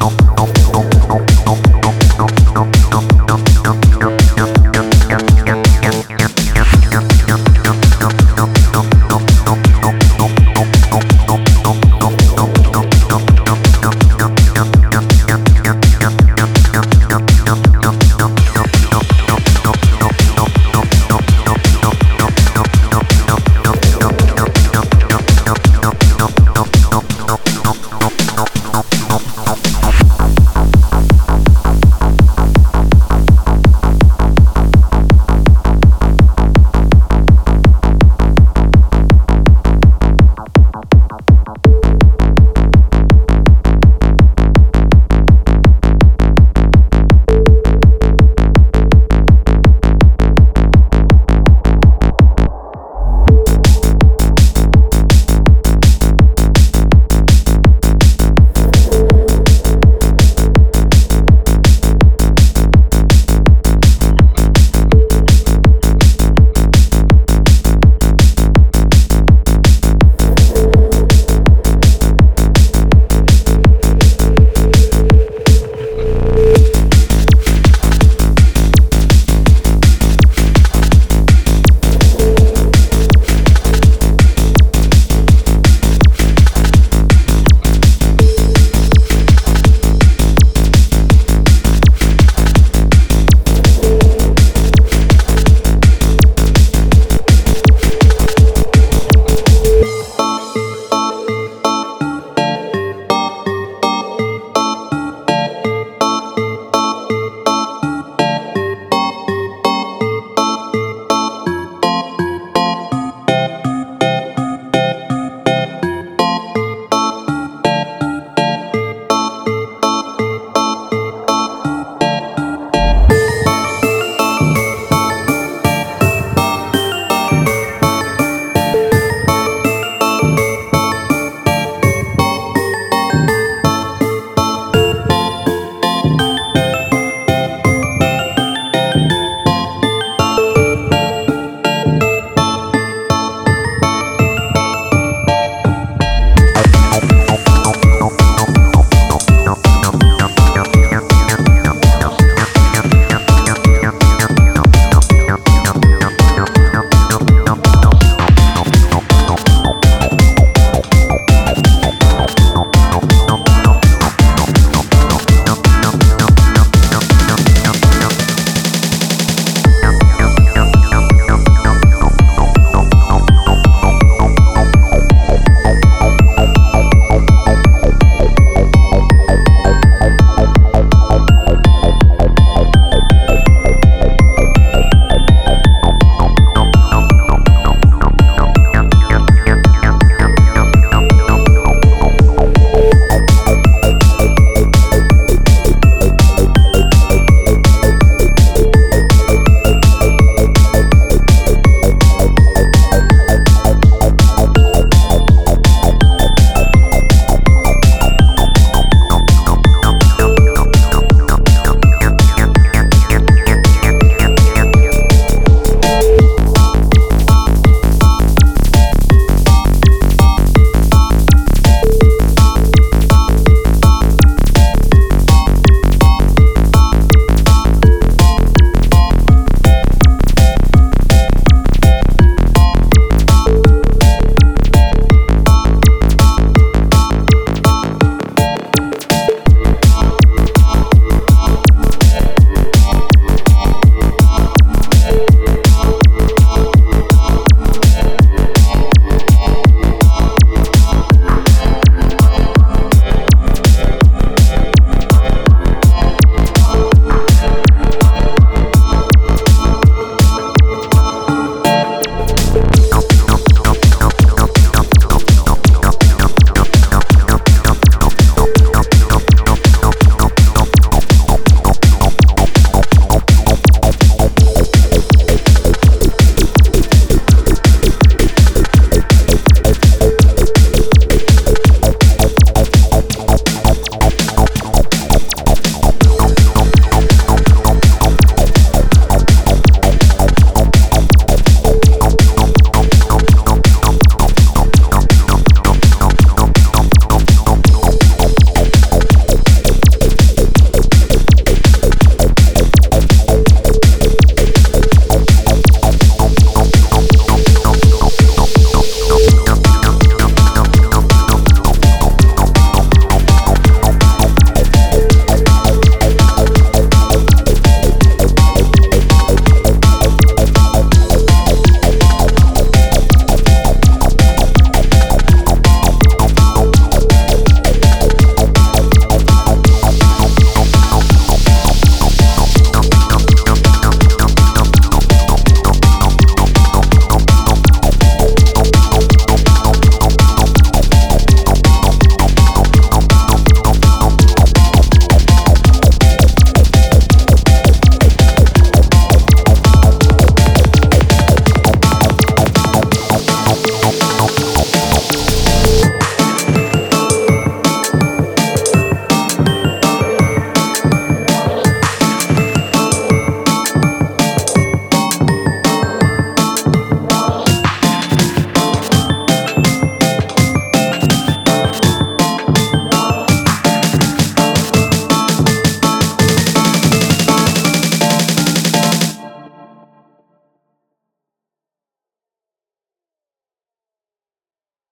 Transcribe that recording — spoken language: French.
non, non,